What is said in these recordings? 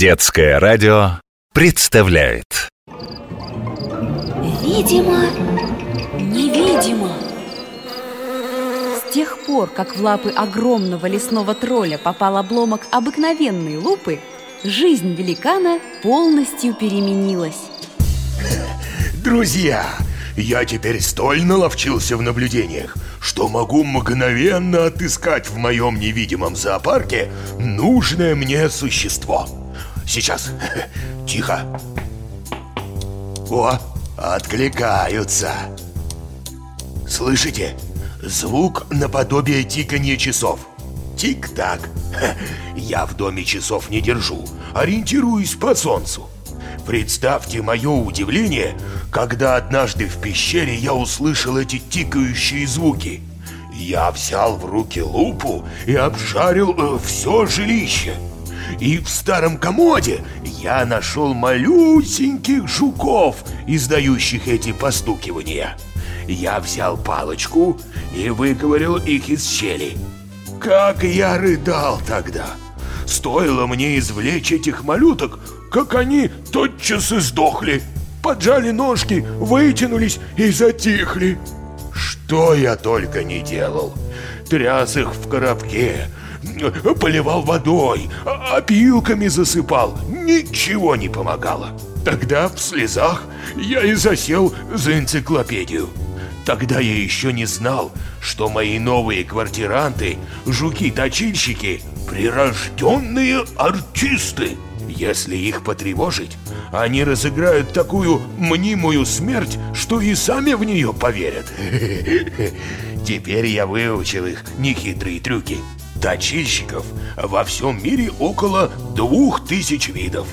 Детское радио представляет Видимо, невидимо С тех пор, как в лапы огромного лесного тролля попал обломок обыкновенной лупы, жизнь великана полностью переменилась. Друзья, я теперь столь наловчился в наблюдениях, что могу мгновенно отыскать в моем невидимом зоопарке нужное мне существо. Сейчас, тихо. О, откликаются. Слышите? Звук наподобие тиканья часов. Тик-так. Я в доме часов не держу, ориентируюсь по солнцу. Представьте мое удивление, когда однажды в пещере я услышал эти тикающие звуки. Я взял в руки лупу и обшарил э, все жилище. И в старом комоде я нашел малюсеньких жуков, издающих эти постукивания. Я взял палочку и выковырял их из щели. Как я рыдал тогда! Стоило мне извлечь этих малюток, как они тотчас и сдохли. Поджали ножки, вытянулись и затихли. Что я только не делал. Тряс их в коробке, поливал водой, опилками засыпал. Ничего не помогало. Тогда в слезах я и засел за энциклопедию. Тогда я еще не знал, что мои новые квартиранты, жуки-точильщики, прирожденные артисты. Если их потревожить, они разыграют такую мнимую смерть, что и сами в нее поверят. Теперь я выучил их нехитрые трюки. Точильщиков во всем мире около двух тысяч видов.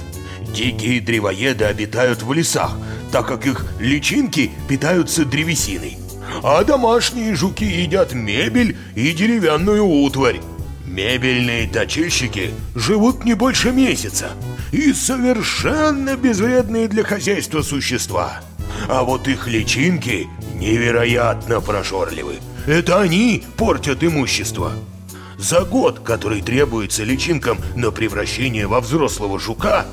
Дикие древоеды обитают в лесах, так как их личинки питаются древесиной. А домашние жуки едят мебель и деревянную утварь. Мебельные точильщики живут не больше месяца и совершенно безвредные для хозяйства существа. А вот их личинки невероятно прожорливы. Это они портят имущество. За год, который требуется личинкам на превращение во взрослого жука,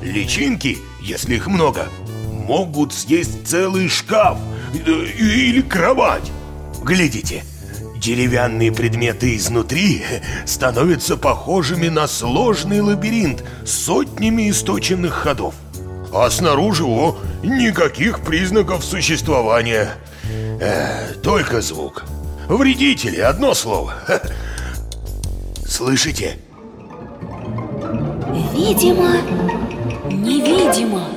личинки, если их много, могут съесть целый шкаф э, или кровать. Глядите, Деревянные предметы изнутри становятся похожими на сложный лабиринт с сотнями источенных ходов. А снаружи, о, никаких признаков существования. Э, только звук. Вредители, одно слово. Слышите? Видимо, невидимо